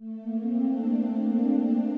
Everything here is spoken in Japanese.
フォークスプレーヤー